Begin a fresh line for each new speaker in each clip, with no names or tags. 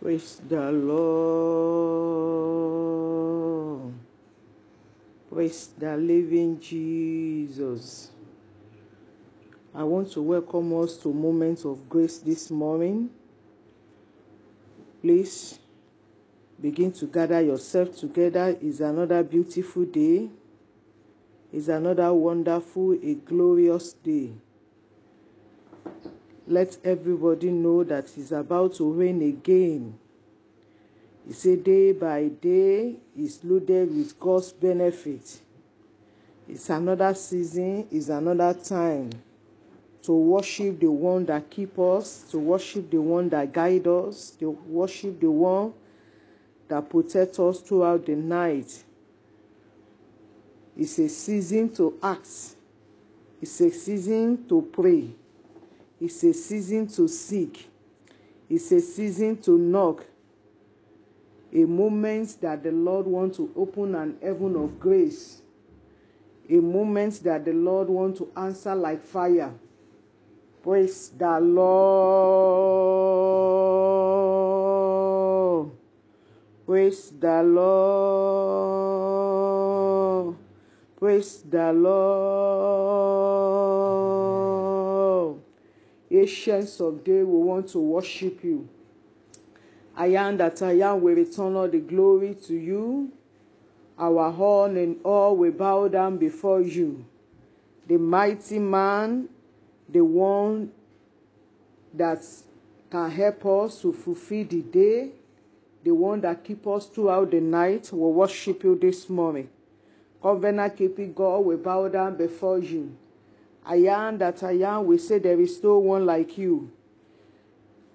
Praise the Lord. Praise the living Jesus. I want to welcome us to Moments of Grace this morning. Please begin to gather yourself together. It's another beautiful day. It's another wonderful, a glorious day. Let everybody know that it's about to rain again. It's a day by day is loaded with God's benefit. It's another season, it's another time to worship the one that keep us, to worship the one that guide us, to worship the one that protect us throughout the night. It's a season to act. It's a season to pray. It's a season to seek. It's a season to knock. A moment that the Lord wants to open an heaven of grace. A moment that the Lord wants to answer like fire. Praise the Lord. Praise the Lord. Praise the Lord. Ancients of day, we want to worship you. I am that I am, we return all the glory to you. Our horn and all we bow down before you. The mighty man, the one that can help us to fulfill the day, the one that keep us throughout the night, we worship you this morning. Covenant keeping God, we bow down before you. I am that I am, we say there is no one like you.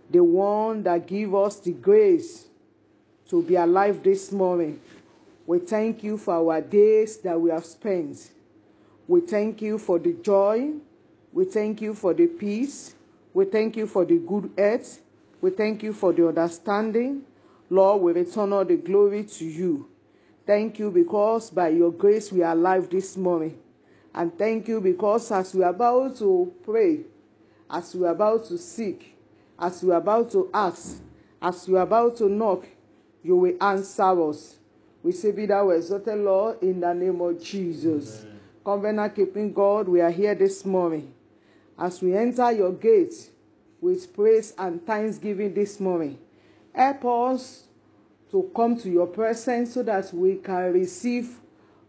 The one that give us the grace to be alive this morning. We thank you for our days that we have spent. We thank you for the joy. We thank you for the peace. We thank you for the good health. We thank you for the understanding. Lord, we return all the glory to you. Thank you because by your grace we are alive this morning. And thank you because as we are about to pray, as we are about to seek, as we are about to ask, as we are about to knock, you will answer us. We say, Be thou exalted, Lord, in the name of Jesus. Amen. Covenant keeping God, we are here this morning. As we enter your gates with praise and thanksgiving this morning, help us to come to your presence so that we can receive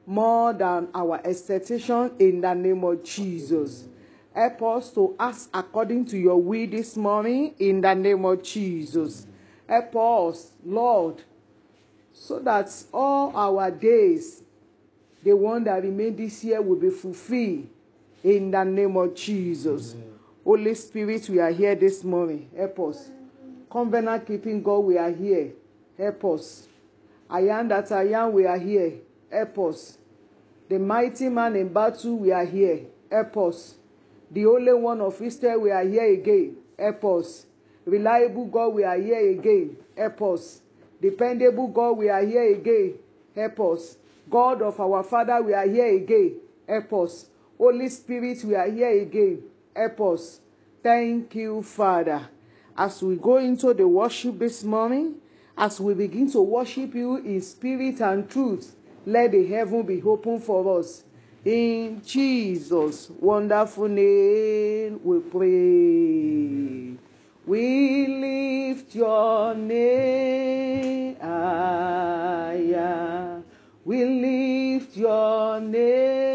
more than our expectation in the name of Jesus. Help us to ask according to your will this morning in the name of Jesus. Help us, Lord, so that all our days, the one that remain this year, will be fulfilled in the name of Jesus. Amen. Holy Spirit, we are here this morning. Help us. Covenant keeping God, we are here. Help us. I am that I am, we are here. Help us. The mighty man in battle, we are here. Help us. The only one of Israel, we are here again. Help us. Reliable God, we are here again. Help us. Dependable God, we are here again. Help us. God of our Father, we are here again. Help us. Holy Spirit, we are here again. Help us. Thank you, Father. As we go into the worship this morning, as we begin to worship you in spirit and truth, let the heaven be open for us. In Jesus' wonderful name we pray. We lift your name. We lift your name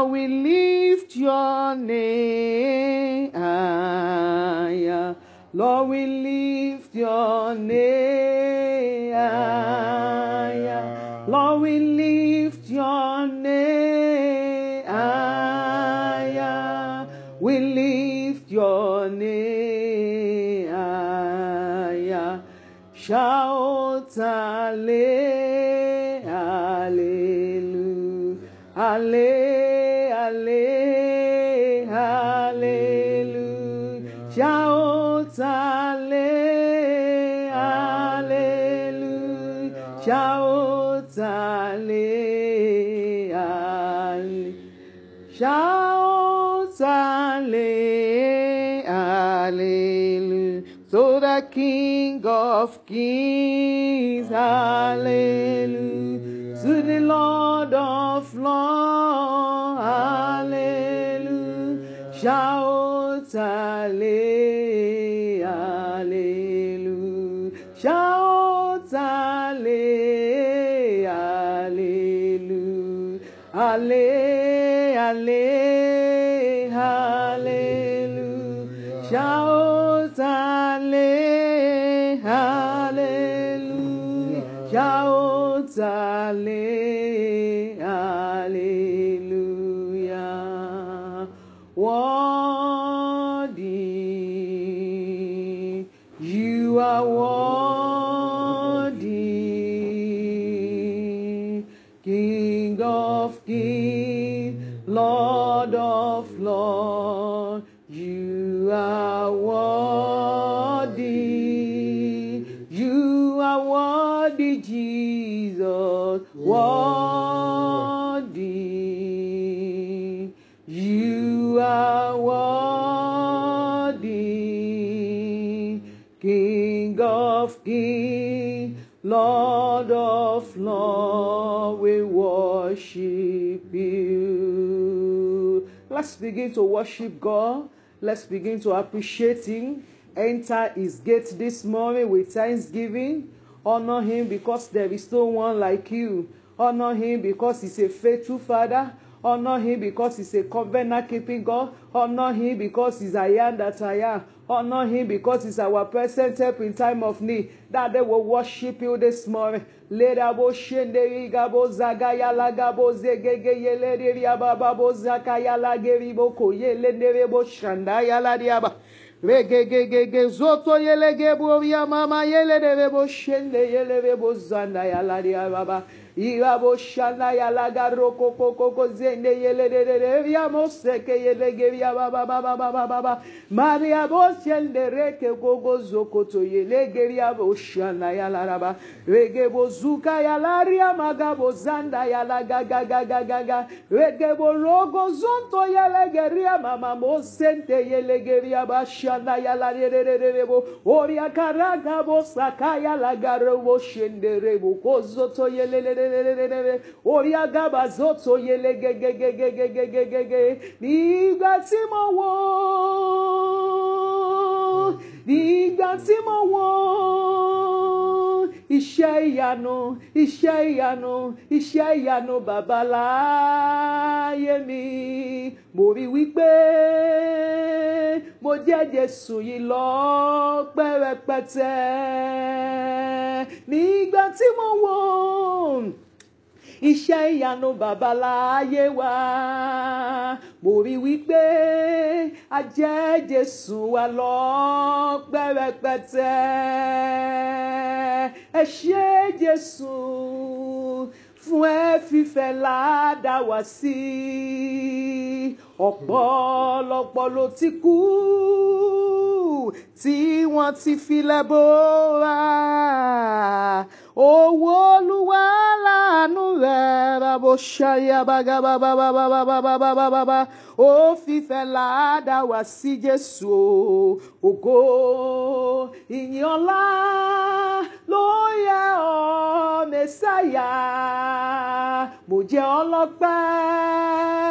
Lord, we lift your name. Lord, we lift your name. Lord, we lift your name. We lift your name. Shout hallelujah, King of Kings, hallelujah. To the Lord of Lords, hallelujah. Shout alle, hallelujah. Shout alle, hallelujah. Alle, begin to worship God. Let's begin to appreciate Him. Enter His gate this morning with thanksgiving. Honor Him because there is no one like you. Honor Him because He's a faithful Father. Honor him because he's a covenant keeping God. Honor him because he's a am that I am. Honor him because he's our present help in time of need. That they will worship you this morning. Lerabo shende igabo zagaya lagabo zegege yelere riababo zakaya lageribo koye lenerebo shandaya ladiaba. Regegegege zoto yelege bo riamama yelere bo shende yelere bo zandaya ladiaba. La diaba baba. Ira bo shanda ya laga roko koko ko zende yele nere re ya mo seke yele geri ya baba baba baba baba. Maria bo shende reke gogo zoko to yele geri ya bo shanda ya la raba. Rege bo zuka ya la ria maga bo zanda ya la ga ga ga ga ga. Rege bo logo zonto yele geri ya mama mo sente yele geri ya ba shanda ya la re re re re re bo. Oria karaga bo saka ya la garo bo shende re bo ko zoto yele le le le le le le le. Oria gaba zoto yele ge ge ge ge ge ge ge ge ge. Nígbà tí mo wò nígbà tí mo wò iṣẹ́ ìyanu iṣẹ́ ìyanu iṣẹ́ ìyanu babaláyé mi. Mo rí wípé mo jẹ́ Jésù yìí lọ pẹ́rẹpẹtẹ. Nígbà tí mo wò iṣẹ́ ìyanu babaláyé wa. Mo rí wípé a jẹ́ Jésù wa lọ pẹ́rẹpẹtẹ. Ẹ ṣé Jésù fún ẹ fífẹ́ ládà wá sí ọ̀pọ̀lọpọ̀ ló ti kú tí wọ́n ti filẹ̀ bóra owó olúwa láàánú rẹ̀ rabo ṣayá bágabábábábábábábá ó fífẹ́ láàdá wá sí Jésù ògo ìyìn ọlá ló yẹ ọ́ Mèsáyà mo jẹ́ ọlọ́pẹ́.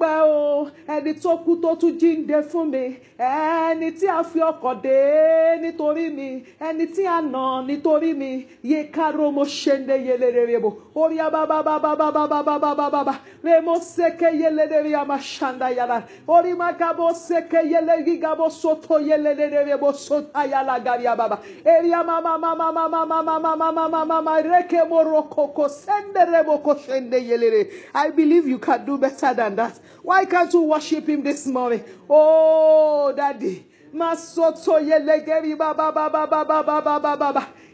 pẹ́ o ẹni tó kú tó tún jíǹde fún mi ẹni tí a fi ọkọ̀ dé nítorí mi ẹni tí a nà nítorí mi yé káró mo ṣe yelere orí seke yelere ama ṣanda yàrá orí seke yele soto yelere gari ababa rokoko sendere ko ṣe yelere I believe you can do better than that. Why can't you worship him this morning? Oh, daddy.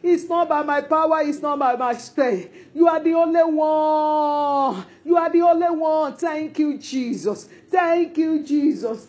It's not by my power, it's not by my strength. You are the only one. You are the only one. Thank you, Jesus. Thank you, Jesus.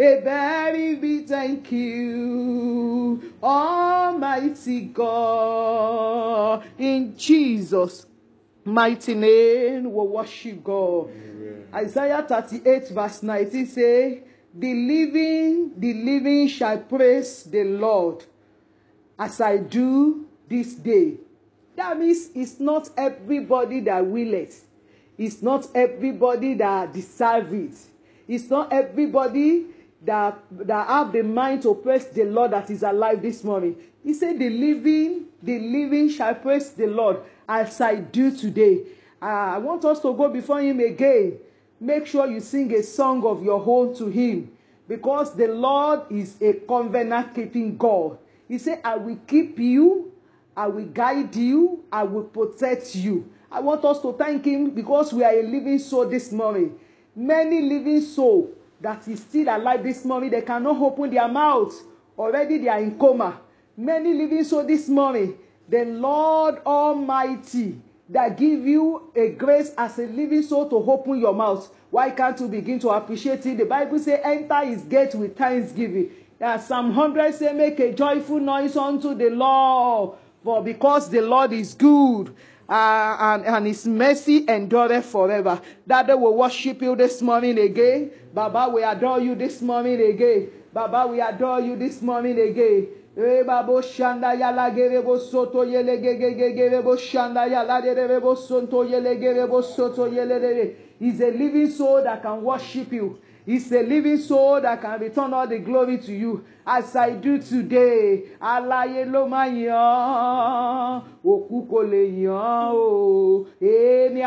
a very big thank you, Almighty God. In Jesus' mighty name, we worship God. Amen. Isaiah 38, verse 19 say, The living, the living shall praise the Lord as I do this day. That means it's not everybody that will it. It's not everybody that deserve it. It's not everybody that, that have the mind to praise the Lord that is alive this morning. He said, The living, the living shall praise the Lord as I do today. Uh, I want us to go before Him again. Make sure you sing a song of your own to Him because the Lord is a covenant keeping God. He said, I will keep you, I will guide you, I will protect you. I want us to thank Him because we are a living soul this morning. Many living souls that is still alive this morning. They cannot open their mouth. Already they are in coma. Many living so this morning. The Lord Almighty that give you a grace as a living soul to open your mouth. Why can't you begin to appreciate it? The Bible say, enter his gate with thanksgiving. Now, Psalm 100 say, make a joyful noise unto the Lord. For because the Lord is good uh, and, and his mercy endureth forever. That they will worship you this morning again. Baba, we adore you this morning again. Baba, we adore you this morning again. Eh, Rebabo shanda yala gerebo soto yele gegegegebo shanda yala derebo soto yele gerebo soto yele He's a living soul that can worship you. He's a living soul that can return all the glory to you. As I do today, aláyé ló máa yàn án, òkú kò lè o.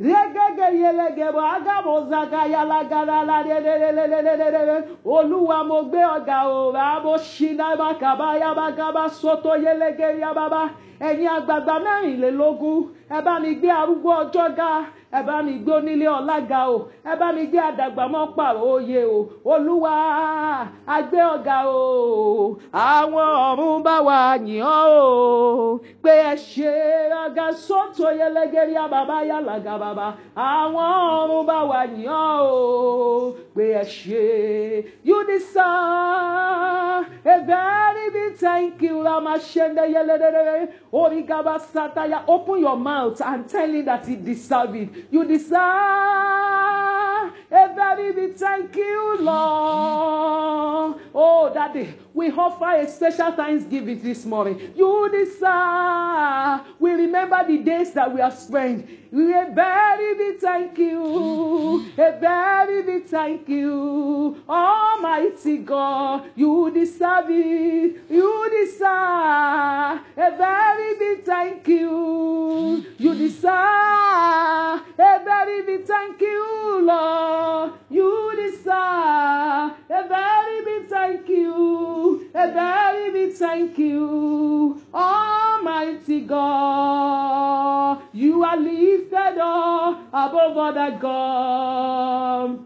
regege yelege bọ agabo zaga yalagalala lelelelelelele olúwa mo gbé ọ̀gá o rà mo ṣí náà bàkàbá yabagaba soto yelege yababa ẹ̀yin àgbààgbà mẹ́rìnlélógún ẹ bá mi gbé arúgbó ọjọ́ ga ẹ bá mi gbé onílé ọlága o ẹ bá mi gbé àdàgbàmọ́ pààrọ̀ oyè o. Olúwa àgbé ọ̀gá o. Àwọn ọ̀run bá wa yìn ọ́ o. Pé ẹ ṣe ọ̀gá sọ́tò yẹlẹgẹrì àbàbá yàlàgà bàbá àwọn ọ̀run bá wa yìn ọ́ o. Pé ẹ ṣe you deserve a very big thank you. Ramashende yẹlẹdẹdẹ origaba sataya open your mouth and tell him that he deserve it you deserve a very big thank you, Lord. Oh, Daddy, we offer a special thanksgiving this morning. You deserve. We remember the days that we have spent. We very big thank you. A very big thank you. Almighty God, you deserve it. You deserve a very thank you. You deserve a very thank you, Lord. You deserve a very thank you. Very big thank you. Almighty God. You are lifted up above other God.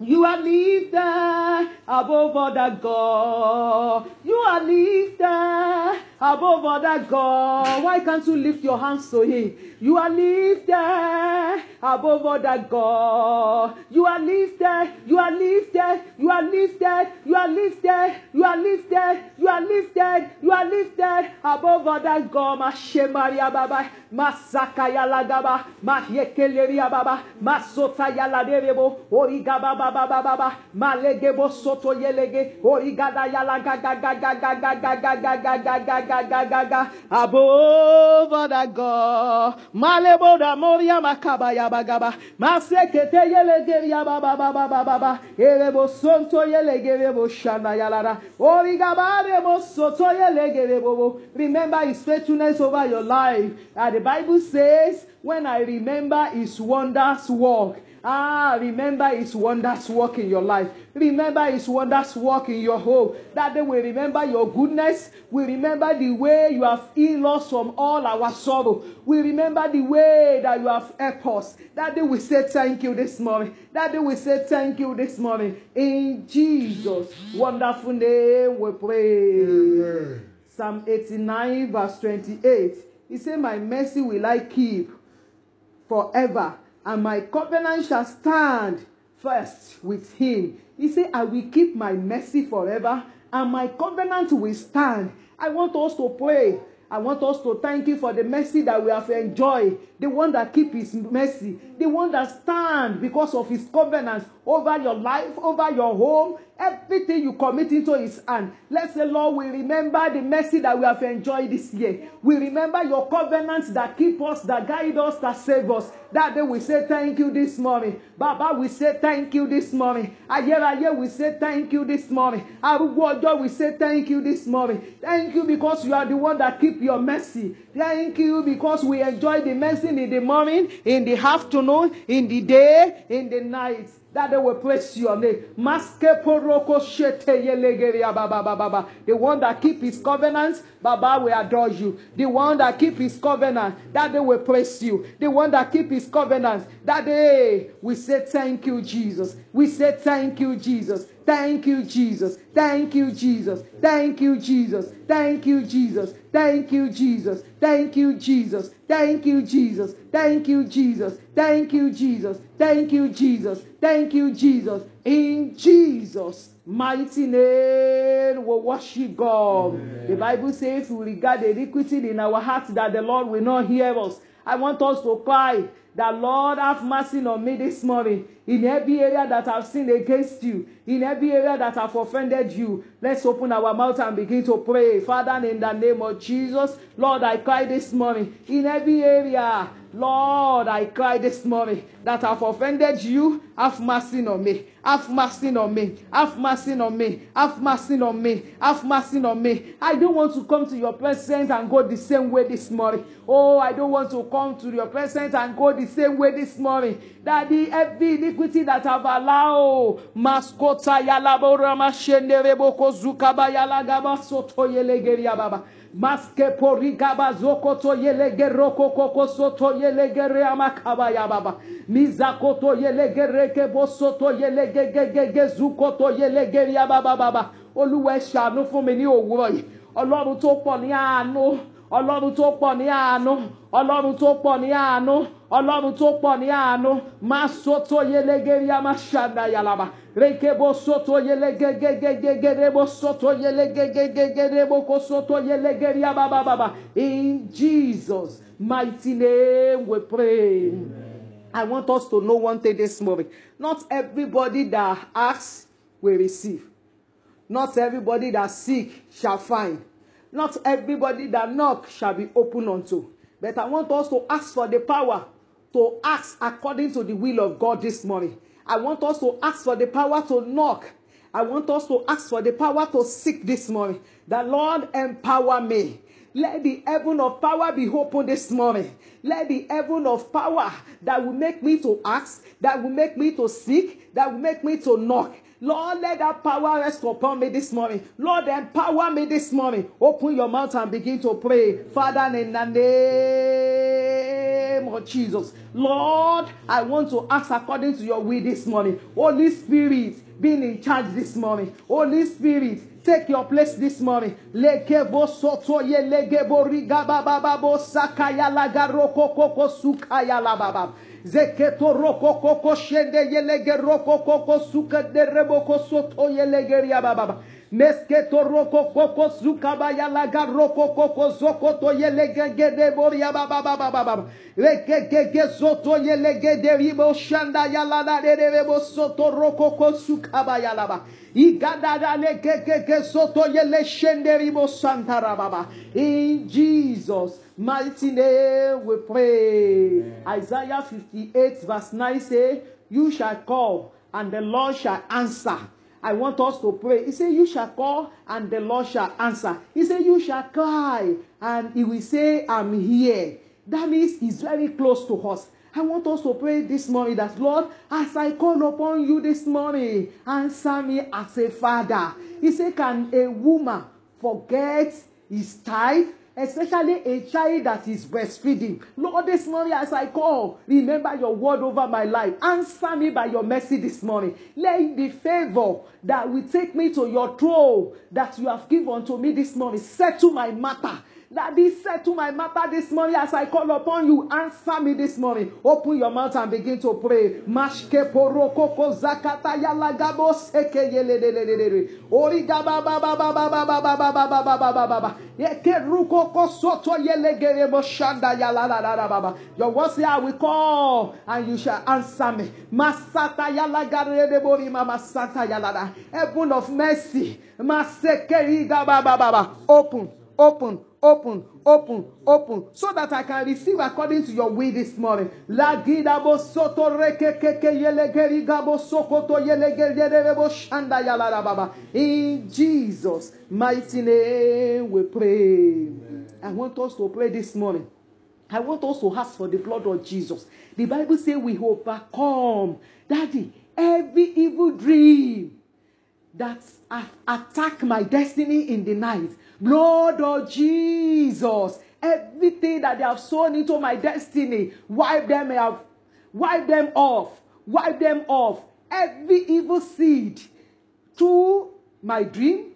You are lifted above other God. You are lifted above other God. Why can't you lift your hands to Him? You are lifted above other God. You are lifted. You are lifted. You are lifted. You are lifted. You are lifted. You are lifted. You are lifted above other God. Mashemaria baba. Masaka yala gaba. Mahekeleria baba. Masota yala derebo. Origa baba baba baba. Malegebo soto yelege. Origada yala gaga gaga gaga gaga gaga gaga gaga gaga. Above other God. Malebo da moria makaba yaba gaba. Masekete yelege yaba baba baba. Erebo sonto yelege rebo shana yalara. Origaba rebo soto yelege rebo. Remember his faithfulness over your life. And the Bible says, when I remember his wonders work, Ah, remember his wonders work in your life. Remember his wonders work in your home. That they will remember your goodness. We remember the way you have healed us from all our sorrow. We remember the way that you have helped us. That they will say thank you this morning. That they will say thank you this morning. In Jesus' wonderful name we pray.
Amen.
Psalm 89, verse 28. He said, My mercy will I keep forever, and my covenant shall stand first with him. He said, I will keep my mercy forever, and my covenant will stand. I want us to pray. I want us to thank you for the mercy that we have enjoyed, the one that keep his mercy, the one that stand because of his covenant over your life, over your home, everything you commit into his hand. Let's say, Lord, we remember the mercy that we have enjoyed this year. We remember your covenants that keep us, that guide us, that save us. That day we say thank you this morning. Baba, we say thank you this morning. Ayérayé, we say thank you this morning. Ọjọ́, we say thank you this morning. Thank you because you are the one that keep your mercy. Thank you because we enjoy the mercy in the morning, in the afternoon, in the day, in the night. That they will praise your name. The one that keep his covenants, Baba, we adore you. The one that keep his covenant, that they will praise you. The one that keep his covenant, that day we say thank you, Jesus. We say thank you, Jesus. Thank you, Jesus. Thank you, Jesus. Thank you, Jesus. Thank you, Jesus. Thank you, Jesus. Thank you, Jesus. Thank you, Jesus. Thank you, Jesus. Thank you, Jesus. Thank you, Jesus. Thank you, Jesus. In Jesus' mighty name, we worship God. The Bible says if we regard the iniquity in our hearts that the Lord will not hear us. I want us to cry that Lord have mercy on me this morning in every area that I've sinned against you, in every area that I've offended you. Let's open our mouth and begin to pray. Father, in the name of Jesus, Lord, I cry this morning in every area. Lord, I cry this morning that I've offended you. Have mercy on me. Have mercy on me. Have mercy on me. Have mercy on me. Have mercy on me. I don't want to come to your presence and go the same way this morning. Oh, I don't want to come to your presence and go the same way this morning. Daddy, every iniquity that I've allowed, maskota yalabora mashenderebo kozukaba yalagaba soto yelegeria baba. Maske porigaba zokoto yelegero kokoko soto yelegere amakaba ya baba. Mizakoto yelegere kebo soto yelegegegege zukoto yelegere ya baba baba. Olúwa ẹ ṣàánú fún mi ní òwúrọ̀ yìí. Ọlọ́run tó pọ̀ ní àánú. Ọlọ́run tó pọ̀ ní àánú. Ọlọ́run tó pọ̀ ní àánú. Ọlọ́run tó pọ̀ ní àánú. Má soto yelegere ya má ṣàdá yàlàbà. Rekebo soto yelegegegegegebo soto yelegegegegebo ko soto yelegere ya baba. In Jesus' mighty name we pray. I want us to know one thing this morning. Not everybody that asks will receive. Not everybody that seek shall find. Not everybody that knock shall be opened unto. But I want us to ask for the power to ask according to the will of God this morning. I want us to ask for the power to knock. I want us to ask for the power to seek this morning. The Lord empower me. Let the heaven of power be open this morning. Let the heaven of power that will make me to ask, that will make me to seek, that will make me to knock. Lord, let that power rest upon me this morning. Lord, empower me this morning. Open your mouth and begin to pray. Father, in the name of Jesus. Lord, I want to ask according to your will this morning. Holy Spirit, being in charge this morning. Holy Spirit, take your place this morning. Lekebo soto ye legebo riga baba babo sakaya laga roko koko sukaya la baba. Zeketo roko koko shende yelege roko koko suka derebo kosoto yelege riababa. Mesketo roko koko zukabaya laga roko koko zokoto yelege gede boria baba baba baba. Reke keke soto yelege de ribo shanda yalada de rebo soto roko koko sukabaya laba. Igada le keke ke soto yele shende ribo santara baba. In Jesus mighty name we pray. Isaiah 58 verse 9 say, You shall call and the Lord shall answer. I want us to pray. He said, You shall call, and the Lord shall answer. He said, You shall cry, and he will say, I'm here. That means he's very close to us. I want us to pray this morning that, Lord, as I call upon you this morning, answer me as a father. He said, Can a woman forget his child? Especially a child that is breastfeeding. Lord, this morning as I call, remember your word over my life. Answer me by your mercy this morning. Let the favor that will take me to your throne that you have given to me this morning settle my matter. Daddy, settle my matter this morning as I call upon you. Answer me this morning. Open your mouth and begin to pray. Mashke poroko ko zakata yala gabo seke yele de de de de. Ori gaba ba ba ba ba ba ba ba ba ba ba ba ba ba ba ba. Yeke ruko ko soto yele gere bo shanda yala la la la ba ba. Your word say I will call and you shall answer me. Masata yala gare de bori mama santa yala da. Heaven of mercy. Maseke gaba ba ba ba. Open, open, open, open, open, so that I can receive according to your will this morning. La gida bo soto reke keke yelegeri gabo sokoto yelegeri bo shanda yala baba. In Jesus' mighty name we pray. I want us to pray this morning. I want us to ask for the blood of Jesus. The Bible says we overcome, Daddy, every evil dream that have attacked my destiny in the night. Blood of Jesus, everything that they have sown into my destiny, wipe them off, wipe them off, wipe them off. Every evil seed through my dream,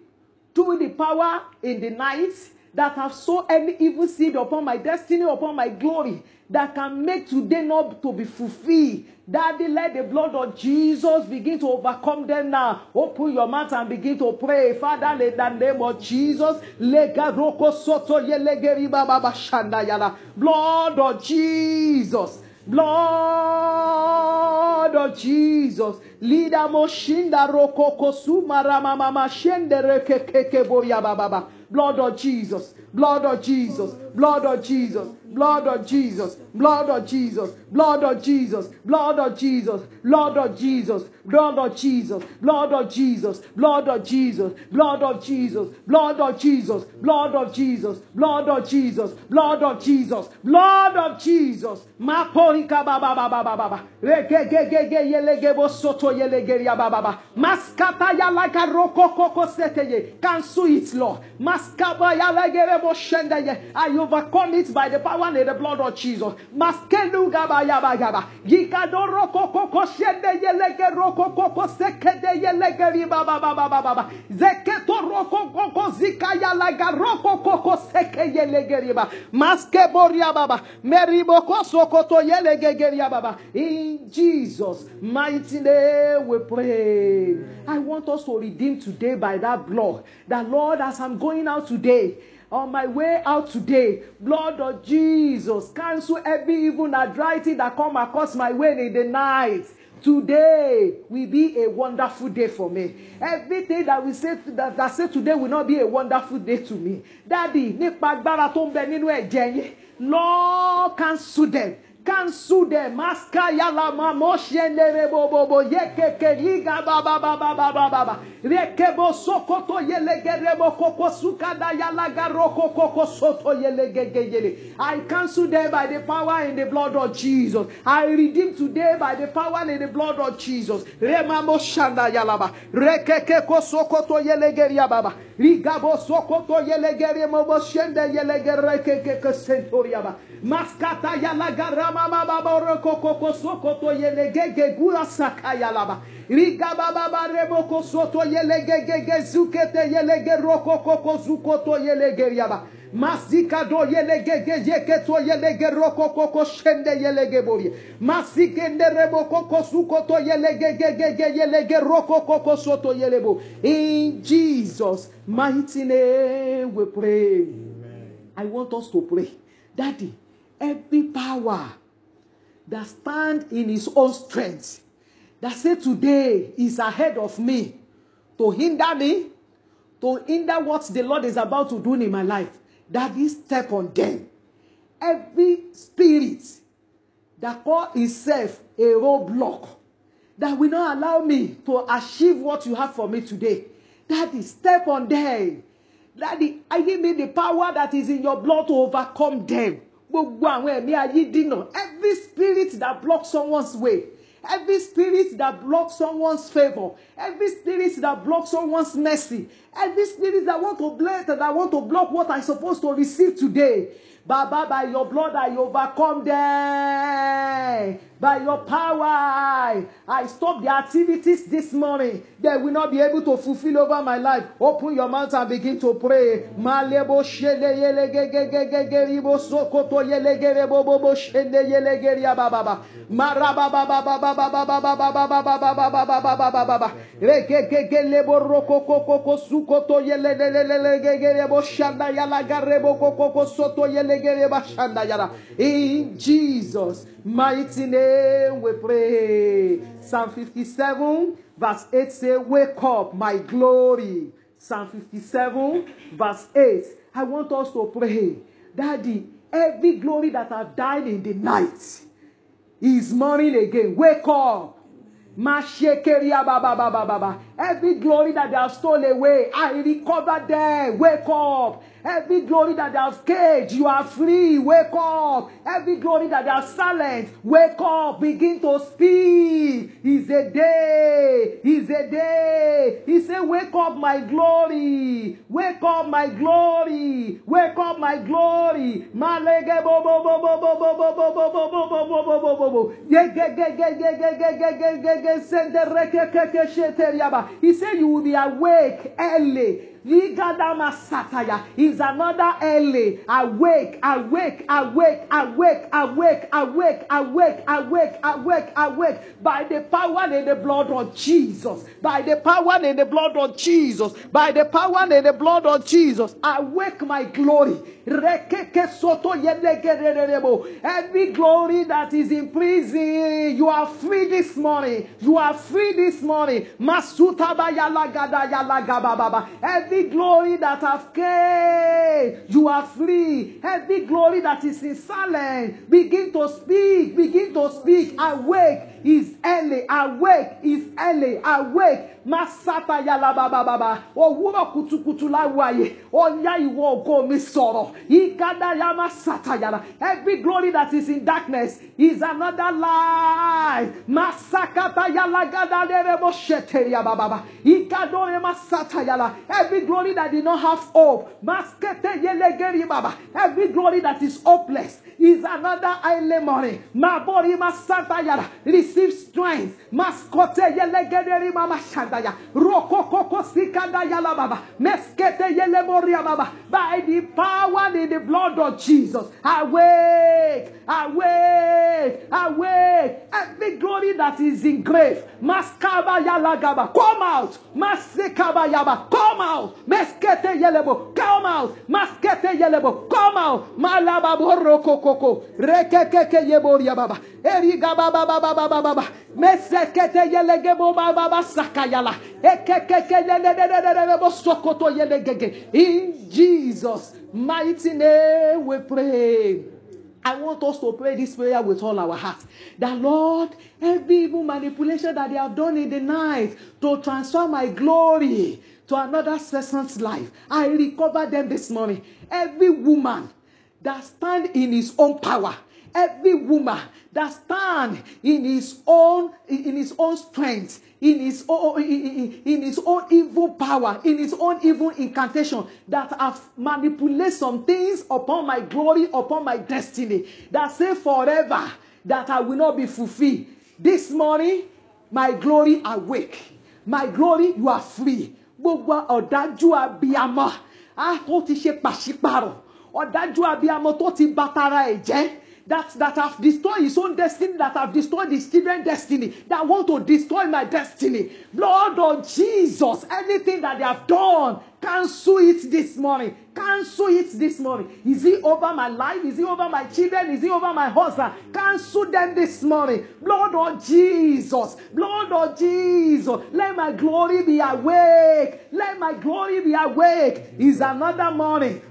through the power in the night that have sown any evil seed upon my destiny, upon my glory, that can make today not to be fulfilled. Daddy, let the blood of Jesus begin to overcome them now. Open your mouth and begin to pray. Father, in the name of Jesus, blood of Jesus, blood of Jesus. Lida moshinda roko kosuma rama mama shende reke keke boya baba. Blood of Jesus, blood of Jesus, blood of Jesus, blood of Jesus, blood of Jesus, blood of Jesus, blood of Jesus, blood of Jesus, blood of Jesus, blood of Jesus, blood of Jesus, blood of Jesus, blood of Jesus, blood of Jesus, blood of Jesus, blood of Jesus, blood of Jesus. Maporika baba baba baba. Reke ge ge ge yele ge bo soto yelegeria bababa. Maskata yalaga rokoko seteye. Cancel it, Lord. Maskaba yalagere boshendeye. I overcome it by the power and the blood of Jesus. Maskelu gaba yaba yaba. Gikado rokoko shende yelege rokoko sekede yelegeri bababa bababa. Zeketo rokoko zika yalaga rokoko seke yelegeri ba. Maske boria baba. Meriboko sokoto yelegeri baba. In Jesus' mighty name we pray. I want us to redeem today by that blood. That Lord, as I'm going out today, on my way out today, blood of Jesus, cancel every evil adversity that come across my way in the night. Today will be a wonderful day for me. Everything that we say that, that say today will not be a wonderful day to me. Daddy, nípa Lord cancel them. Cancel them. Maska yala mamoshe nere bobo bo yeke keriga baba baba baba baba. Reke bo soko sukada yala garoko koko soto yele gege yele. I cancel them by the power and the blood of Jesus. I redeem today by the power and the blood of Jesus. Remamo shanda yalaba. Reke keko soko to yele geria baba. Soko to yele geria mobo shende yele gereke keke sentoria baba. Maskata yala garaba garama baba boroko koko sokoto yelege gura saka yalaba. Riga baba barebo ko soto yelege gege zukete yelege roko koko zukoto yelege yaba. Masika do yelege gege to yelege roko koko shende yelege bori. Masike nderebo koko sukoto yelege gege yelege roko koko soto yelebo. In Jesus' mighty name we pray. I want us to pray. Daddy, every power that stand in his own strength, that say today is ahead of me, to hinder me, to hinder what the Lord is about to do in my life, that is step on them. Every spirit that call itself a roadblock, that will not allow me to achieve what you have for me today, that is step on them. Daddy, I give me the power that is in your blood to overcome them. Gbogbo àwọn ẹ̀mí ayé dínà. Every spirit that blocks someone's way. Every spirit that blocks someone's favor. Every spirit that blocks someone's mercy. Every spirit that want to block that want to block what I'm supposed to receive today. Baba, by your blood I overcome them. By your power, I, I stop the activities this morning that will not be able to fulfill over my life. Open your mouth and begin to pray. In Jesus' mighty name we pray. Psalm 57 verse 8 say, Wake up, my glory. Psalm 57 verse 8. I want us to pray. Daddy, every glory that have died in the night is morning again. Wake up. Mashekeria baba baba baba. Every glory that they have stolen away, I recover them. Wake up. Every glory that they have caged, you are free. Wake up. Every glory that they have silenced, wake up. Begin to speak. It's a day. It's a day. He said, Wake up, my glory. Wake up, my glory. Wake up, my glory. He said, You will be awake early. Ligadama Sataya is another early. Awake, awake, awake, awake, awake, awake, awake, awake, awake, awake. By the power and the blood of Jesus. By the power and the blood of Jesus. By the power and the blood of Jesus. Awake my glory. Every glory that is in prison, you are free this morning. You are free this morning. Every glory that have came, you are free. Every glory that is in silence, begin to speak. Begin to speak. Awake is early. Awake is early. Awake. Masata yala baba baba. Òwúrọ̀ kùtùkùtù láwàyè. Ọ̀yá ìwọ ògo mi sọ̀rọ̀. Ìkádà ya masata yala. Every glory that is in darkness is another life. Masakata yala gada derebo shete ya baba baba. Ìkádọ̀ masata yala. Every glory that did not have hope. Maskete yelegeri baba. Every glory that is hopeless is another early morning. Mabori masata yala. Receive strength. Maskote yelegeri mama shandaya. Roko koko sikanda yala baba. Meskete baba. By the power in the blood of Jesus. Awake. Awake. Awake. Every glory that is in grave. Maskaba. Come out. Yaba. Come out. Meskete. Come out. Maskete. Come out. Rekekeke baba. Baba baba baba baba. Baba sokoto. In Jesus' mighty name we pray. I want us to pray this prayer with all our heart. That Lord, every evil manipulation that they have done in the night to transfer my glory to another person's life, I recover them this morning. Every woman that stand in his own power, every woman that stand in his own in his own strength in his own in, his own evil power in his own evil incantation that have manipulated some things upon my glory upon my destiny that say forever that i will not be fulfilled. This morning my glory awake. My glory you are free. Gbogbo ọ̀dájú abiyamọ ah tó ti ṣe pàṣípàrọ̀ ọ̀dájú abiyamọ tó ti bàtàrà ẹ̀ jẹ́ that that have destroyed his own destiny that have destroyed his children's destiny that want to destroy my destiny. Blood of jesus anything that they have done cancel it this morning. Cancel it this morning. Is it over my life? Is it over my children? Is it over my husband? Cancel them this morning. Blood of jesus. Blood of jesus. Let my glory be awake. Let my glory be awake. Is another morning.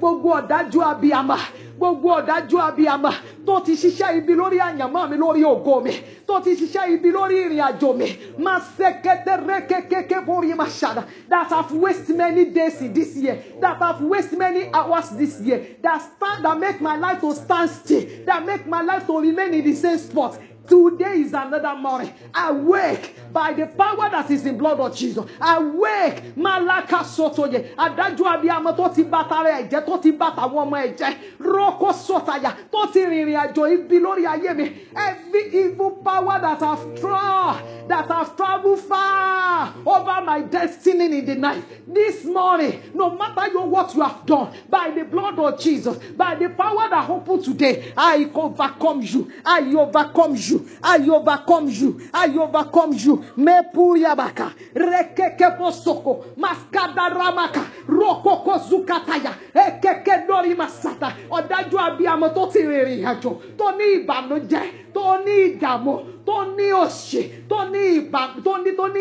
Gbogbo ọ̀dájú abiyama gbogbo ọ̀dájú abiyama tó ti ṣiṣẹ́ ibi lórí àyànmọ́ mi lórí ògo mi tó ti ṣiṣẹ́ ibi lórí ìrìn àjò mi. Máa ṣẹ́kẹ́tẹ́ rẹ́kẹ́kẹ́kẹ́ borí máa ṣàdá. That have waste many days this year. That have waste many hours this year. That stand that make my life to stand still. That make my life to remain in the same spot Today is another morning. Awake by the power that is in blood of Jesus. Awake. Malaka sotoye. Adájọ́ abiyamọ tó ti bàtà rẹ̀ ẹ̀jẹ̀ ti bàtà àwọn ọmọ ẹ̀jẹ̀. Rọ́kọ̀ sọ̀tàyà tó ti rìnrìn àjò ibi lórí ayé mi. Every evil power that have tried, that have traveled far over my destiny in the night. This morning, no matter your, what you have done, by the blood of Jesus, by the power that opened today, I overcome you. I overcome you. I overcome you. I overcome you. Me puriabaka. Rekeke posoko. Maskada ramaka. Rokoko zukataya. Ekeke dori masata. Ọ̀dájú abiyamọ tó ti rìnrìn àjò. Tó ní ìbànújẹ́. Tó ní ìdààmú. Tó ní òṣè. Tó ní ìbà. Tó ní tó ní.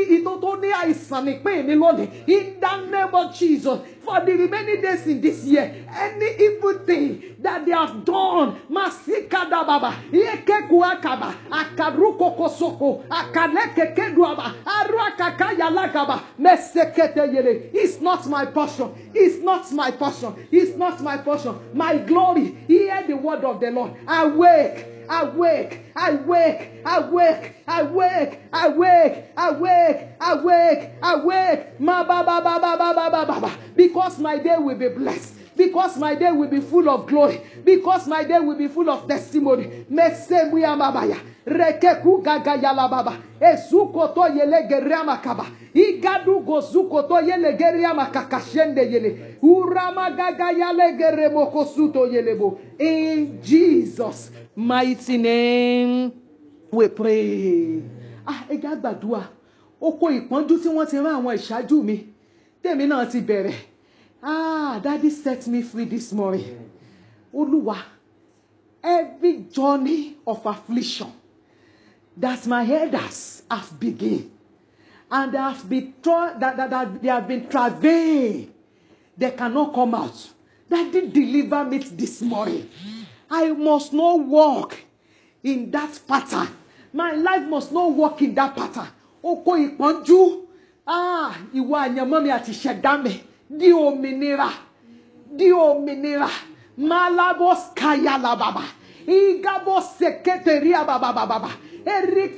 In the name of Jesus. For the remaining days in this year, any evil thing that they have done, masikada baba, yekekuakaba, akaruko kosoko, akaleke keduaba, aruakaka yalagaba, mesekete yele. It's not my portion. It's not my portion. It's not my portion. My glory. Hear the word of the Lord. Awake. I wake, I wake, I wake, I wake, I wake, awake, awake, awake, awake, awake, awake, awake, awake. Because my day will be blessed. Because my day will be full of glory. Because my day will be full of testimony. Mesemuya mabaya. Rekeku gaga yala baba. Ezuko to yele geriama kaba. Igadu gozuko to yele geriama kakashende yele. Urama gaga yale geremoko suto yelebo. In Jesus' mighty name we pray. Ah, ẹ já gbàdúrà. Oko ìpọ́njú tí wọ́n ti rán àwọn ìṣáájú mi. Tèmi náà ti bẹ̀rẹ̀. Ah, daddy set me free this morning. Olúwa, every journey of affliction that my elders have begun and they have been tra- that, that, that they have been travailing, they cannot come out. Daddy deliver me this morning. I must not walk in that pattern. My life must not walk in that pattern. Oko ìpọ́njú. Ah, ìwà àyànmọ́ mi àti. Di òmìnira. Di òmìnira. Malabos kayala baba. Igabos seketeria baba baba baba. Every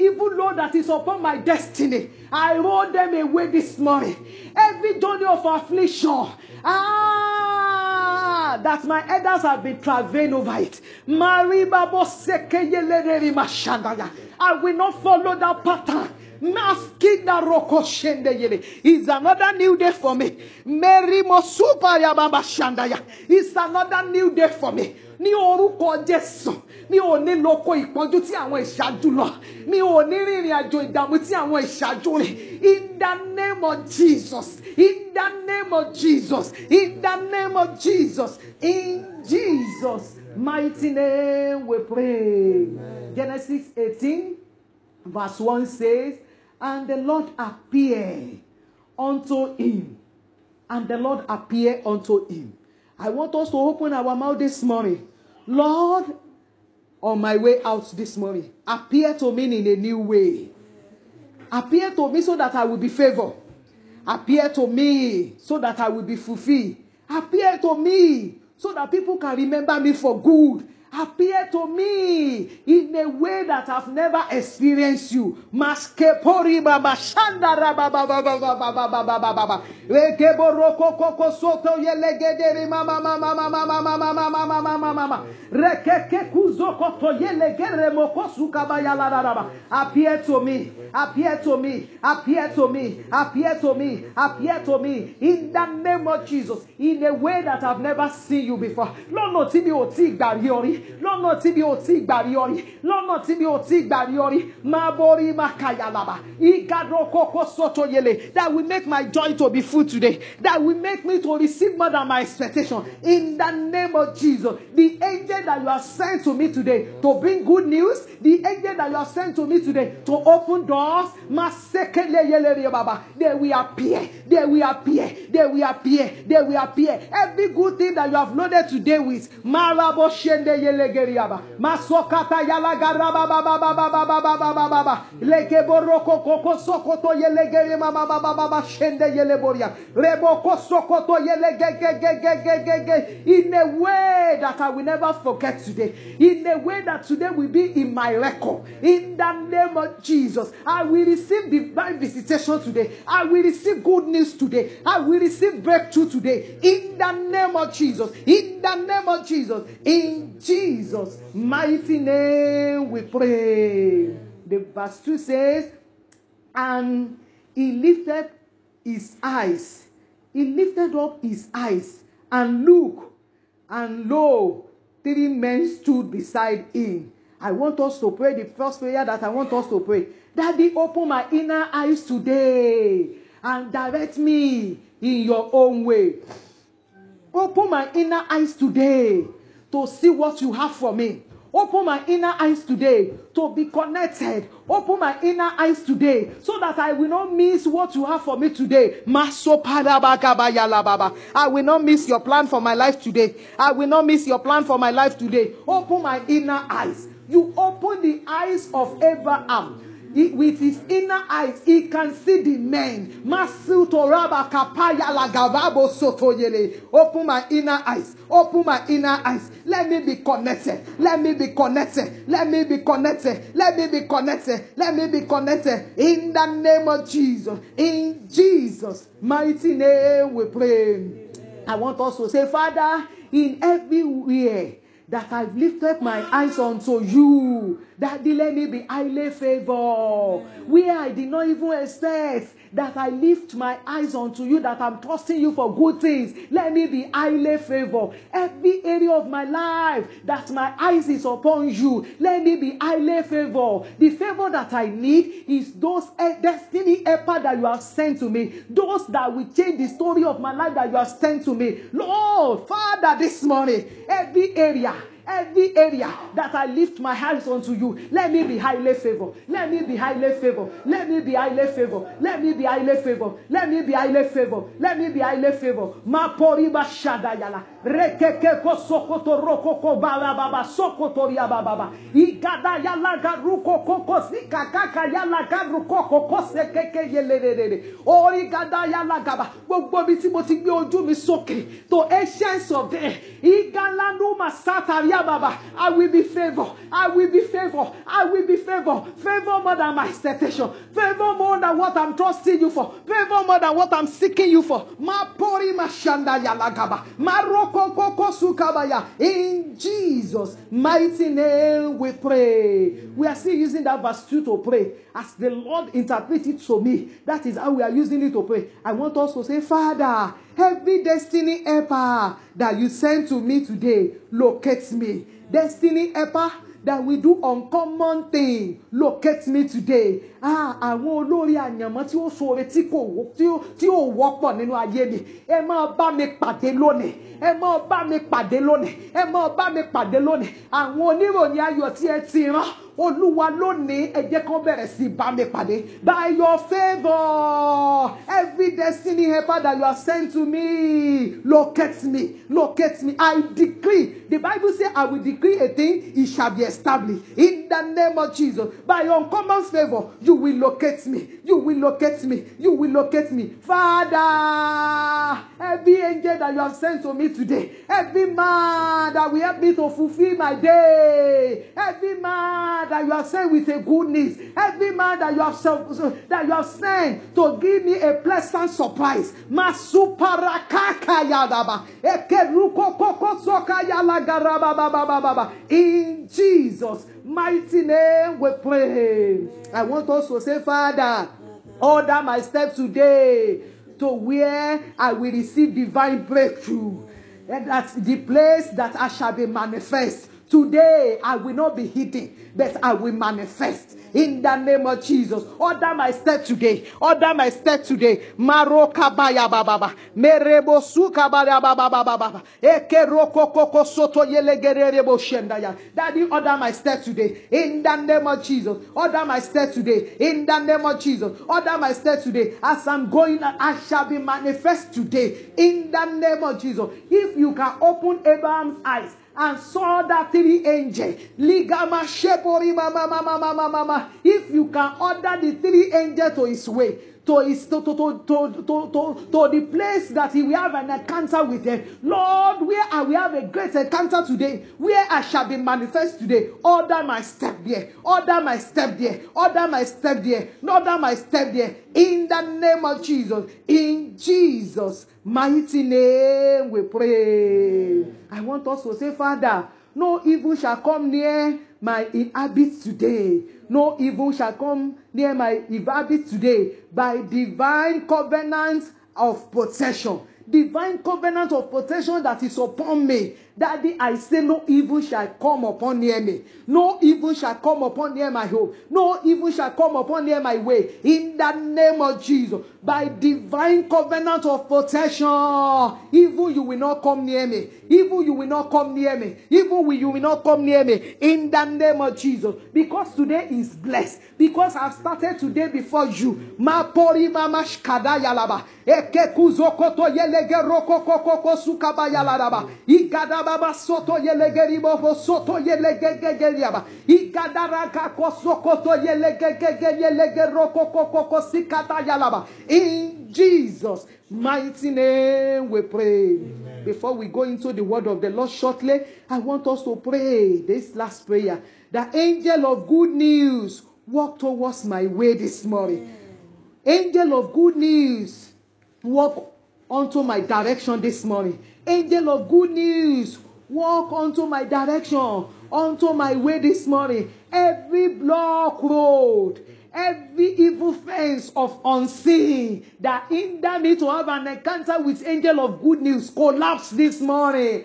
evil load that is upon my destiny, I roll them away this morning. Every journey of affliction, ah, that my elders have been travailing over it. I will not follow that pattern. Maskida roko shende yele. It's another new day for me. Mary Mosupa Yababa Shandaya. It's another new day for me. Ní orúkọ Jésù, mi ò ní lóko ìpọ́njú tí àwọn ìṣáájú lọ. Mi ò ní rìnrìn àjò ìdààmú tí àwọn ìṣáájú rìn. In the name of Jesus. In the name of Jesus. In the name of Jesus. In Jesus' mighty name we pray. Genesis 18 verse 1 says, And the Lord appeared unto him, and the Lord appeared unto him. I want us to open our mouth this morning. Lord, on my way out this morning, appear to me in a new way. Appear to me so that I will be favored. Appear to me so that I will be fulfilled. Appear to me so that people can remember me for good. Appear to me in a way that I've never experienced you. Maskepori baba shandara baba baba baba baba baba baba. Koko kosoto yelegedere mama mama mama mama mama mama mama mama. Yelegere kabaya la la. Appear to me. Appear to me. Appear to me. Appear to me. Appear to me. In the name of Jesus. In a way that I've never seen you before. Lọ́nà tí mi ò tí gbà rí ọ rí. Lọ́nà tí mi ò tí gbà rí ọ rí. Máa borí máa kàyà làbà. Ìgàdọ̀ kókó sọ́tò yẹlẹ̀. That will make my joy to be full today. That will make me to receive more than my expectation. In the name of Jesus. The angel that you have sent to me today to bring good news. The angel that you have sent to me today to open doors. Masekele yelere baba. They will appear. They will appear. They will appear. They will appear. Every good thing that you have loaded today with. Marabo shende yelegeri In a way that I will never forget today. In a way that today will be in my record. In the name of Jesus. I will receive divine visitation today. I will receive good news today. I will receive breakthrough today. In the name of Jesus. In the name of Jesus. In Jesus' mighty name we pray. The verse 2 says, And he lifted his eyes. He lifted up his eyes and looked, and lo, three men stood beside him. I want us to pray the first prayer that I want us to pray. Daddy, open my inner eyes today and direct me in your own way. Open my inner eyes today to see what you have for me. Open my inner eyes today to be connected. Open my inner eyes today so that I will not miss what you have for me today. I will not miss your plan for my life today. I will not miss your plan for my life today. Open my inner eyes. You open the eyes of Abraham. He- with his inner eyes, he can see the men. Open my inner eyes. Open my inner eyes. Let me be connected. Let me be connected. Let me be connected. Let me be connected. Let me be connected. In the name of Jesus. In Jesus' mighty name we pray. I want us to say, Father, in everywhere that I've lifted my eyes unto you. Daddy, let me be highly favored. Where I did not even expect that I lift my eyes unto you, that I'm trusting you for good things. Let me be highly favored. Every area of my life that my eyes is upon you, let me be highly favored. The favor that I need is those eh, destiny helper that you have sent to me, those that will change the story of my life that you have sent to me. Lord, Father, this morning, every area Every area that I lift my hands unto you, let me be highly favored. Let me be highly favored. Let me be highly favored. Let me be highly favored. Let me be highly favored. Let me be highly favored. Ma poriba shadayala. Rekeke ko sokoto roko ko baba baba sokoto ria baba. Igada yala garuko koko sika kaka yala garuko koko sekeke yelelelele. Ori gada yala gaba. Gbogbo bi tí mo ti gbé ojú mi sókè. To ancients of day. Igalanu masataria baba. I will be favored. I will be favored. I will be favored. Favor more than my expectation. Favor more than what I'm trusting you for. Favor more than what I'm seeking you for. Mapori mashanda yalagaba. Maroko koko sukabaya. In Jesus' mighty name we pray. We are still using that verse 2 to pray. As the Lord interprets it to me, that is how we are using it to pray. I want us to say, Father, every destiny helper that you send to me today, locate me. Destiny helper that will do uncommon thing locate me today. Ah, àwọn olórí àyànmọ́ tí ó ṣoore tí kò tí ó wọ́pọ̀ nínú ayé mi. Ẹ máa bá mi pàdé lónìí. Ẹ máa bá mi pàdé lónìí. Ẹ máa bá mi pàdé lónìí. Àwọn oníròyìn ayọ̀ tí ẹ ti rán olúwa lónìí ẹ jẹ́ bẹ̀rẹ̀ sí bá mi pàdé by your favour every destiny helper that you have sent to me locate me locate me I decree the bible say I will decree a thing it shall be established in the name of Jesus by your uncommon favour you will locate me. You will locate me. You will locate me. Father every angel that you have sent to me today every man that will help me to fulfill my day every man that you have sent with a good news every man that you have sent that you have sent to give me a pleasant surprise. In Jesus mighty name we pray I want us to say father order my steps today to where I will receive divine breakthrough. And that's the place that I shall be manifest. Today, I will not be hidden, but I will manifest in the name of Jesus. Order my step today. Order my step today. Maroka baya baba. Merebo suka baya baba baba. Eke roko koko soto yelegerebo shendaya. Daddy, order my step today. In the name of Jesus. Order my step today. In the name of Jesus. Order my step today. As I'm going, I shall be manifest today. In the name of Jesus. If you can open Abraham's eyes and saw that three angel. Ligama shepori mama mama mama mama. If you can order the three angel to his way, to his to to to to to, to, the place that will have an encounter with them. Lord, where I will have a great encounter today, where I shall be manifest today. Order my step there. Order my step there. Order my step there. Order my step there. In the name of Jesus. In Jesus' mighty name we pray. I want us to say, Father, no evil shall come near my inhabit today. No evil shall come near my inhabit today by divine covenant of protection. Divine covenant of protection that is upon me. Daddy, I say no evil shall come upon near me. No evil shall come upon near my home. No evil shall come upon near my way. In the name of Jesus. By divine covenant of protection. Evil you will not come near me. Evil you will not come near me. Evil you will not come near me. In the name of Jesus. Because today is blessed. Because I've started today before you. Mapori mama shkada yalaba. Eke kuzokoto yelege roko koko sukaba yalaraba. Igadaba baba soto yelegeri bobo soto yelegegegeriaba. Ikadaraka kosokoto yelegegege yelege roko koko sikata yalaba. In Jesus' mighty name we pray. Amen. Before we go into the word of the Lord shortly, I want us to pray this last prayer. The angel of good news walk towards my way this morning. Angel of good news walk onto my direction this morning. Angel of good news, walk unto my direction, unto my way this morning. Every block road, every evil fence of unseen that hinder me to have an encounter with angel of good news collapse this morning.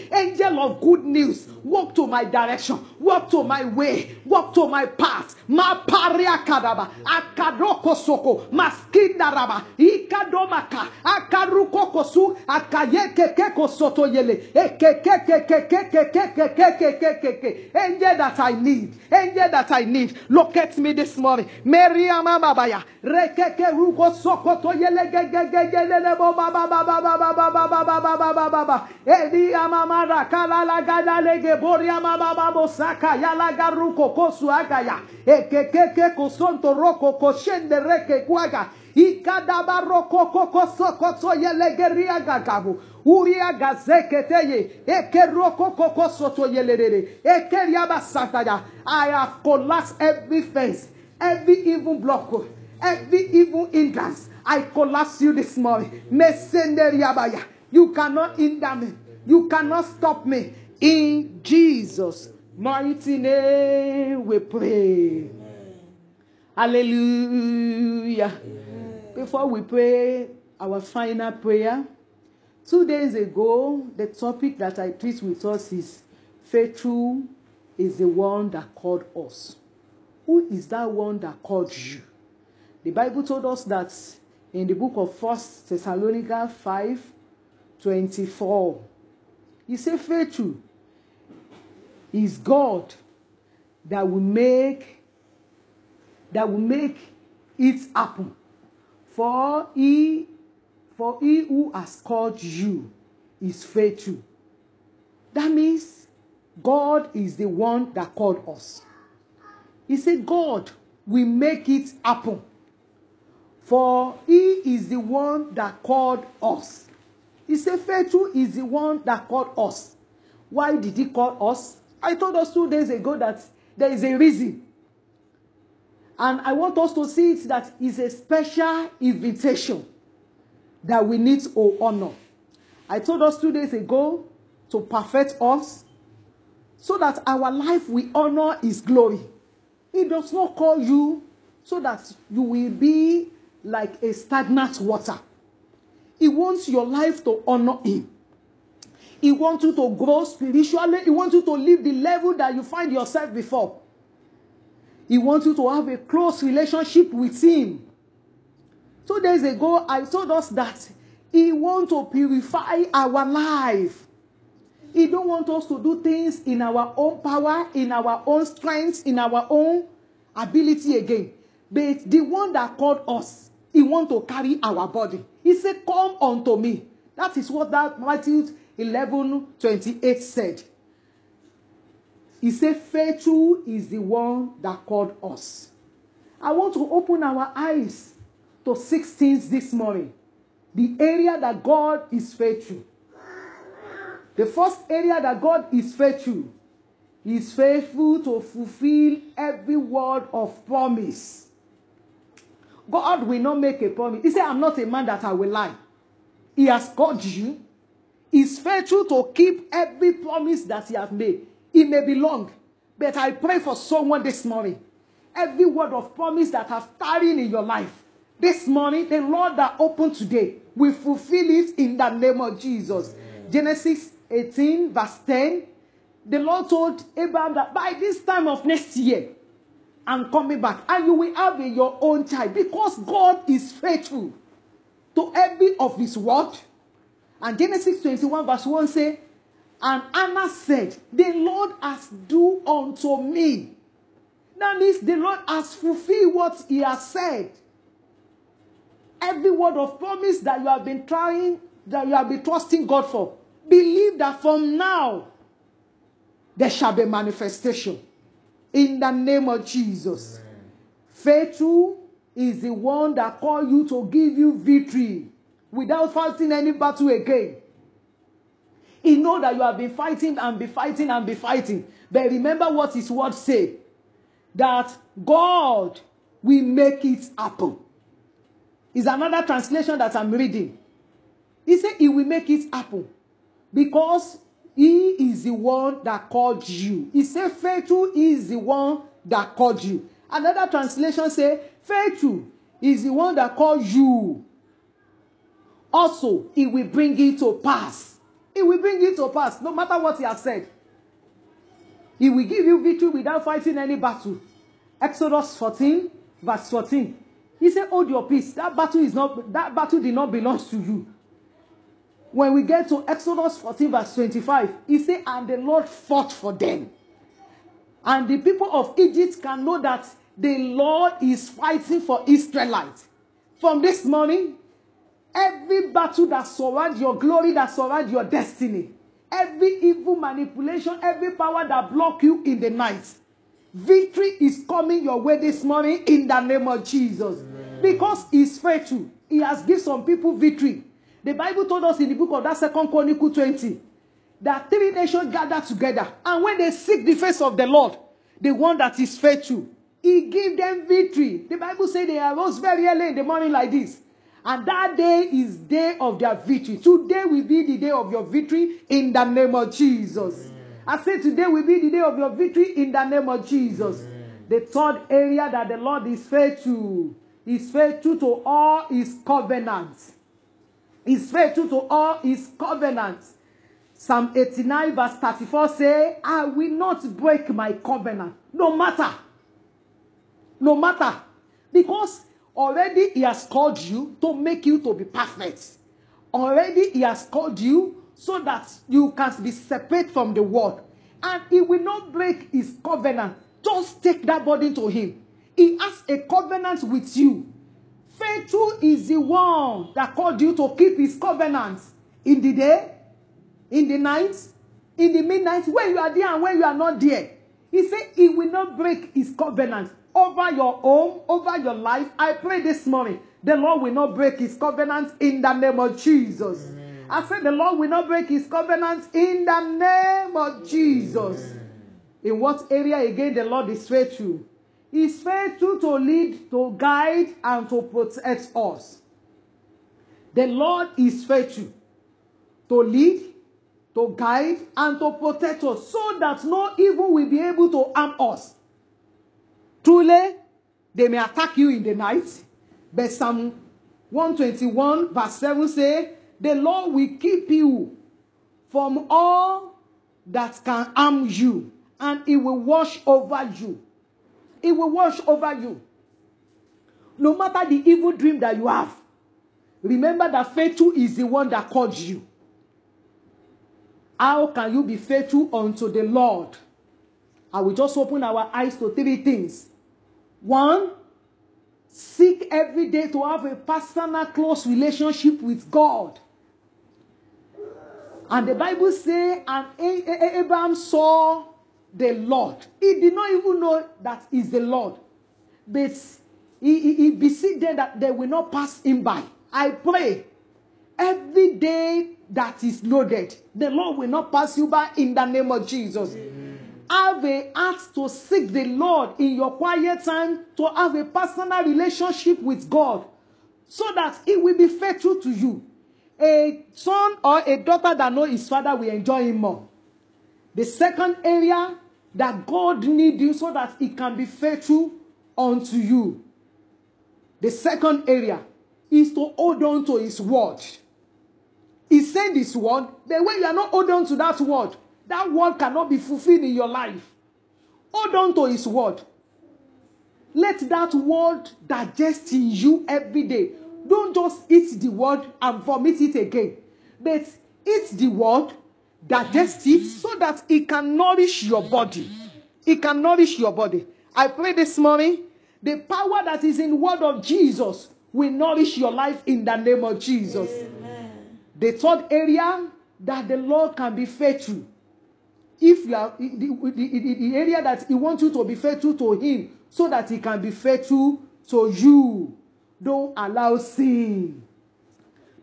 Angel of good news. Walk to my direction. Walk to my way. Walk to my path. Ma paria kadaba. Akadoko soko. Maskinda raba. Ikadomaka. Akaruko kosu. Akayeke keko soto yele. Angel that I need. Angel that I need. Locate me this morning. Maria Mamabaya. Rekeke ruko soko to yele gegegegele bo ba ba ba ba ba ba ba ba ba ba ba ba ba ba. Mama saka yala garuko kosu agaya. Ekekeke kosonto roko koshende reke geria gagabu. Uria. I have collapsed every fence, every evil block, every evil hindrance. I collapse you this morning. Mesenderiabaya. You cannot hinder me. You cannot stop me. In Jesus' mighty name we pray. Hallelujah. Before we pray our final prayer, two days ago, the topic that I preached with us is faithful is the one that called us. Who is that one that called you? The Bible told us that in the book of First Thessalonians 5 24. He said, faithful is God that will make that will make it happen. For he for he who has called you is faithful. That means God is the one that called us. He said, God will make it happen. For he is the one that called us. He said, Faithful is the one that called us. Why did he call us? I told us two days ago that there is a reason. And I want us to see it that is a special invitation that we need to honor. I told us two days ago to perfect us so that our life will honor his glory. He does not call you so that you will be like a stagnant water. He wants your life to honor him. He wants you to grow spiritually. He wants you to live the level that you find yourself before. He wants you to have a close relationship with him. Two days ago, I told us that he wants to purify our life. He don't want us to do things in our own power, in our own strength, in our own ability again. But the one that called us, he want to carry our body. He said, Come unto me. That is what that Matthew 11 28 said. He said, Faithful is the one that called us. I want to open our eyes to six things this morning. The area that God is faithful. The first area that God is faithful He is faithful to fulfill every word of promise. God will not make a promise. He said, I'm not a man that I will lie. He has called you. He's faithful to keep every promise that he has made. It may be long, but I pray for someone this morning. Every word of promise that has tarried in your life, this morning, the Lord that opened today will fulfill it in the name of Jesus. Genesis 18, verse 10. The Lord told Abraham that by this time of next year, I'm coming back, and you will have your own child because God is faithful to every of his word. And Genesis 21, verse 1 say, And Anna said, The Lord has do unto me. That means the Lord has fulfilled what he has said. Every word of promise that you have been trying, that you have been trusting God for, believe that from now there shall be manifestation. In the name of Jesus. Amen. Faithful is the one that call you to give you victory without fighting any battle again. He know that you have been fighting and be fighting and be fighting. But remember what his word say. That God will make it happen. Is another translation that I'm reading. He said he will make it happen. Because he is the one that called you. He said faithful is the one that called you. Another translation say faithful is the one that called you. Also, he will bring it to pass. He will bring it to pass, no matter what he has said. He will give you victory without fighting any battle. Exodus 14, verse 14. He said, Hold your peace. That battle is not that battle did not belong to you. When we get to Exodus 14, verse 25, he said, And the Lord fought for them. And the people of Egypt can know that the Lord is fighting for Israelites. From this morning, every battle that surrounds your glory, that surrounds your destiny, every evil manipulation, every power that block you in the night, victory is coming your way this morning in the name of Jesus. Amen. Because he's faithful. He has given some people victory. The Bible told us in the book of that second Chronicle 20 that three nations gather together. And when they seek the face of the Lord, the one that is faithful, he gave them victory. The Bible says they arose very early in the morning like this. And that day is day of their victory. Today will be the day of your victory in the name of Jesus. I say today will be the day of your victory in the name of Jesus. The third area that the Lord is faithful is faithful to all his covenants. Is faithful to all his covenants. Psalm 89 verse 34 say, I will not break my covenant, no matter. No matter. Because already he has called you to make you to be perfect. Already he has called you so that you can be separate from the world. And he will not break his covenant. Just take that burden to him. He has a covenant with you. Faithful is the one that called you to keep his covenants in the day, in the night, in the midnight, when you are there and when you are not there. He said he will not break his covenant over your home, over your life. I pray this morning, the Lord will not break his covenant in the name of Jesus. Amen. I said the Lord will not break his covenant in the name of Jesus. Amen. In what area again the Lord is faithful? He's faithful to lead, to guide, and to protect us. The Lord is faithful to lead, to guide, and to protect us so that no evil will be able to harm us. Truly, they may attack you in the night, but Psalm 121 verse 7 say, The Lord will keep you from all that can harm you, and he will wash over you. He will wash over you. No matter the evil dream that you have, remember that faithful is the one that called you. How can you be faithful unto the Lord? I will just open our eyes to three things. One, seek every day to have a personal, close relationship with God. And the Bible says, and Abraham saw the Lord. He did not even know that is the Lord. But he, he, he beseech them that they will not pass him by. I pray every day that is loaded, the Lord will not pass you by in the name of Jesus. Amen. Have a heart to seek the Lord in your quiet time, to have a personal relationship with God, so that He will be faithful to you. A son or a daughter that know his father will enjoy him more. The second area that God needs you so that He can be faithful unto you. The second area is to hold on to His word. He said this word, but when you are not hold on to that word, that word cannot be fulfilled in your life. Hold on to His word. Let that word digest in you every day. Don't just eat the word and vomit it again, but eat the word digest it so that it can nourish your body. It can nourish your body. I pray this morning, the power that is in the word of Jesus will nourish your life in the name of Jesus. Amen. The third area that the Lord can be faithful. If you are the, the, the, the area that He wants you to be faithful to Him, so that He can be faithful to you. Don't allow sin.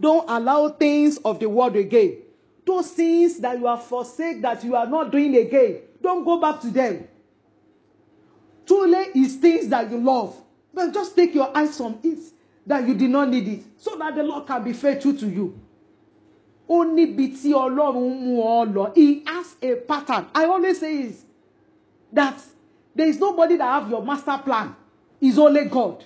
Don't allow things of the world again. Those things that you have forsake that you are not doing again, don't go back to them. Truly is things that you love. But just take your eyes from it that you did not need it so that the Lord can be faithful to you. Only níbi tí Ọlọ́run. He has a pattern. I always say is that there is nobody that have your master plan. It's only God.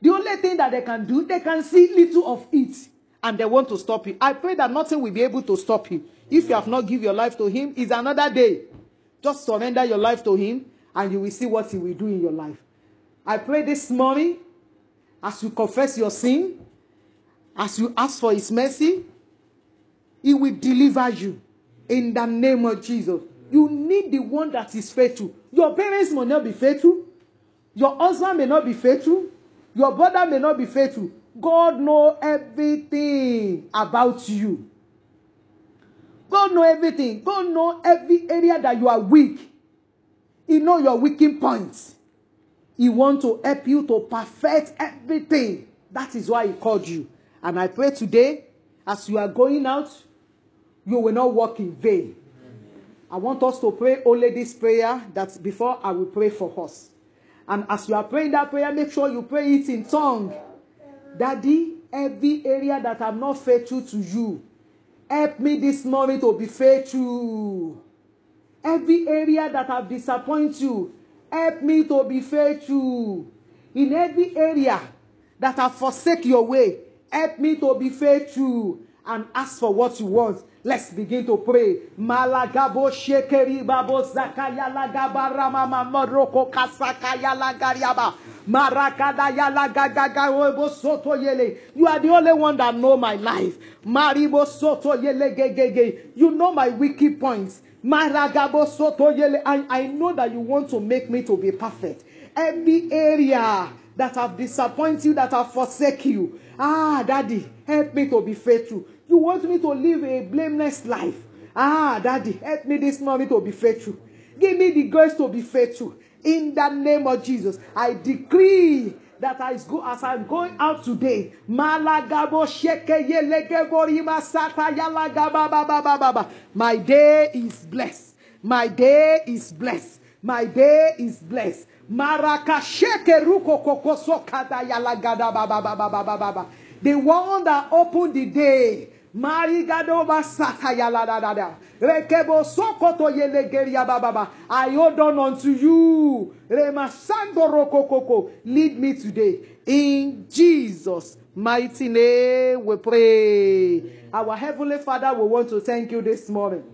The only thing that they can do, they can see little of it and they want to stop you. I pray that nothing will be able to stop him If you have not give your life to Him, it's another day. Just surrender your life to Him and you will see what He will do in your life. I pray this morning, as you confess your sin, as you ask for His mercy, He will deliver you in the name of Jesus. You need the one that is faithful. Your parents may not be faithful. Your husband may not be faithful. Your brother may not be faithful. God know everything about you. God know everything. God know every area that you are weak. He know your weakening points. He want to help you to perfect everything. That is why he called you. And I pray today, as you are going out, you will not walk in vain. I want us to pray only this prayer that before I will pray for us. And as you are praying that prayer, make sure you pray it in tongue. Daddy, every area that I'm not faithful to you, help me this morning to be faithful. Every area that I've disappointed you, help me to be faithful. In every area that have forsake your way, help me to be faithful and ask for what you want. Let's begin to pray. Malagabo shekeri babo zakaya. Marakada soto yele. You are the only one that know my life. Maribo soto yele gegege. You know my wicked points. Maragabo soto yele. I, I know that you want to make me to be perfect. Every area that have disappointed you, that have forsake you. Ah, daddy, help me to be faithful. You want me to live a blameless life. Ah, Daddy, help me this morning to be faithful. Give me the grace to be faithful. In the name of Jesus, I decree that go as I'm going out today. My day is blessed. My day is blessed. My day is blessed. Ruko. The one that opened the day Marigado basata yala da da da. Rekebo sokoto yelegeria bababa. I hold on unto you. Remasando rokokoko. Lead me today. In Jesus' mighty name we pray. Our Heavenly Father, we want to thank you this morning.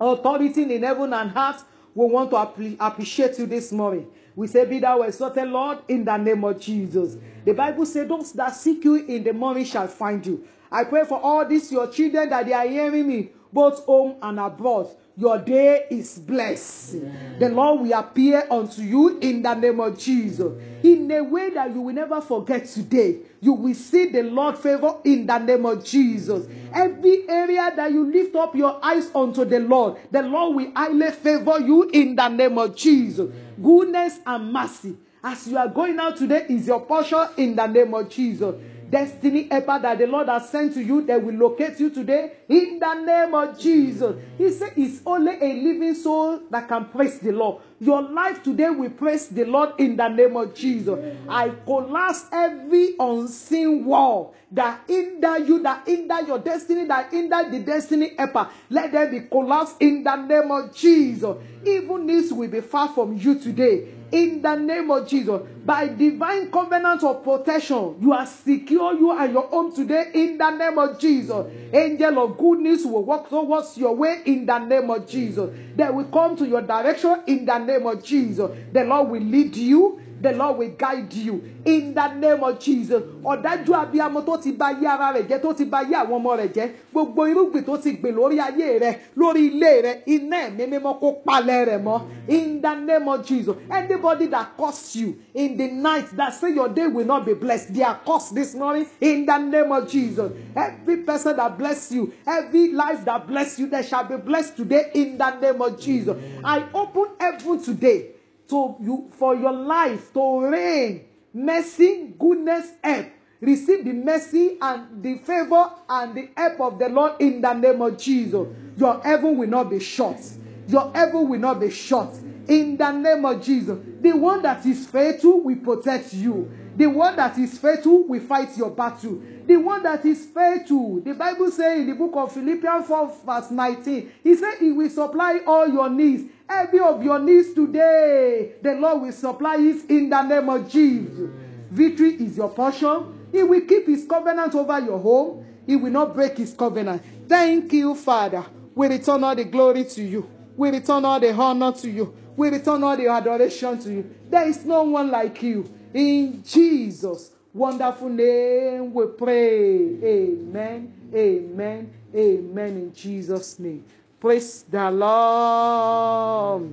Authority in heaven and earth, we want to appre- appreciate you this morning. We say, Be thou exalted, Lord, in the name of Jesus. The Bible says, Those that seek you in the morning shall find you. I pray for all these your children that they are hearing me, both home and abroad. Your day is blessed. The Lord will appear unto you in the name of Jesus. In a way that you will never forget today. You will see the Lord favor in the name of Jesus. Every area that you lift up your eyes unto the Lord, the Lord will highly favor you in the name of Jesus. Goodness and mercy as you are going out today is your portion in the name of Jesus. Destiny helper that the Lord has sent to you, that will locate you today in the name of Jesus. He said it's only a living soul that can praise the Lord. Your life today will praise the Lord in the name of Jesus. I collapse every unseen wall that hinder you, that hinder your destiny, that hinder the destiny helper. Let them be collapsed in the name of Jesus. Even this will be far from you today in the name of Jesus. By divine covenant of protection, you are secure, you and your home today in the name of Jesus. Angel of goodness will walk towards your way in the name of Jesus. They will come to your direction in the name of Jesus. The Lord will lead you. The Lord will guide you in the name of Jesus. Ọ̀dájú abiyamọ tó ti ba ayé ara rẹ̀ jẹ́ tó ti ba ayé àwọn ọmọ rẹ̀ jẹ́ gbogbo irúgbìn tó ti gbìn lórí ayé rẹ̀ lórí ilé rẹ̀ iná ẹ̀mí mímọ́ kó palẹ̀ rẹ̀ mọ́ in the name of Jesus. Anybody that curse you in the night that say your day will not be blessed, they are cursed this morning in the name of Jesus. Every person that bless you, every life that bless you, they shall be blessed today in the name of Jesus. I open heaven today to you for your life to reign. Mercy goodness help. Receive the mercy and the favor and the help of the lord in the name of jesus. Your heaven will not be shut your heaven will not be shut in the name of jesus. The one that is faithful will protect you. The one that is faithful will fight your battle. The one that is faithful the bible say in the book of philippians 4 verse 19 he said he will supply all your needs every of your needs today the lord will supply it in the name of jesus. Victory is your portion. He will keep his covenant over your home. He will not break his covenant. Thank you father. We return all the glory to you. We return all the honor to you. We return all the adoration to you. There is no one like you. In jesus wonderful name we pray. Amen. Amen. Amen. In jesus name praise the lord.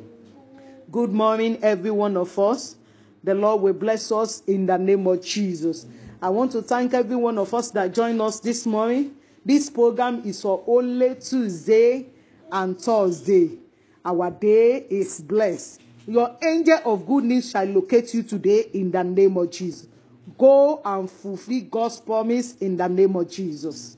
Good morning every one of us. The lord will bless us in the name of jesus. I want to thank every one of us that joined us this morning. This program is for only tuesday and thursday. Our day is blessed. Your angel of good news shall locate you today in the name of jesus. Go and fulfill god's promise in the name of jesus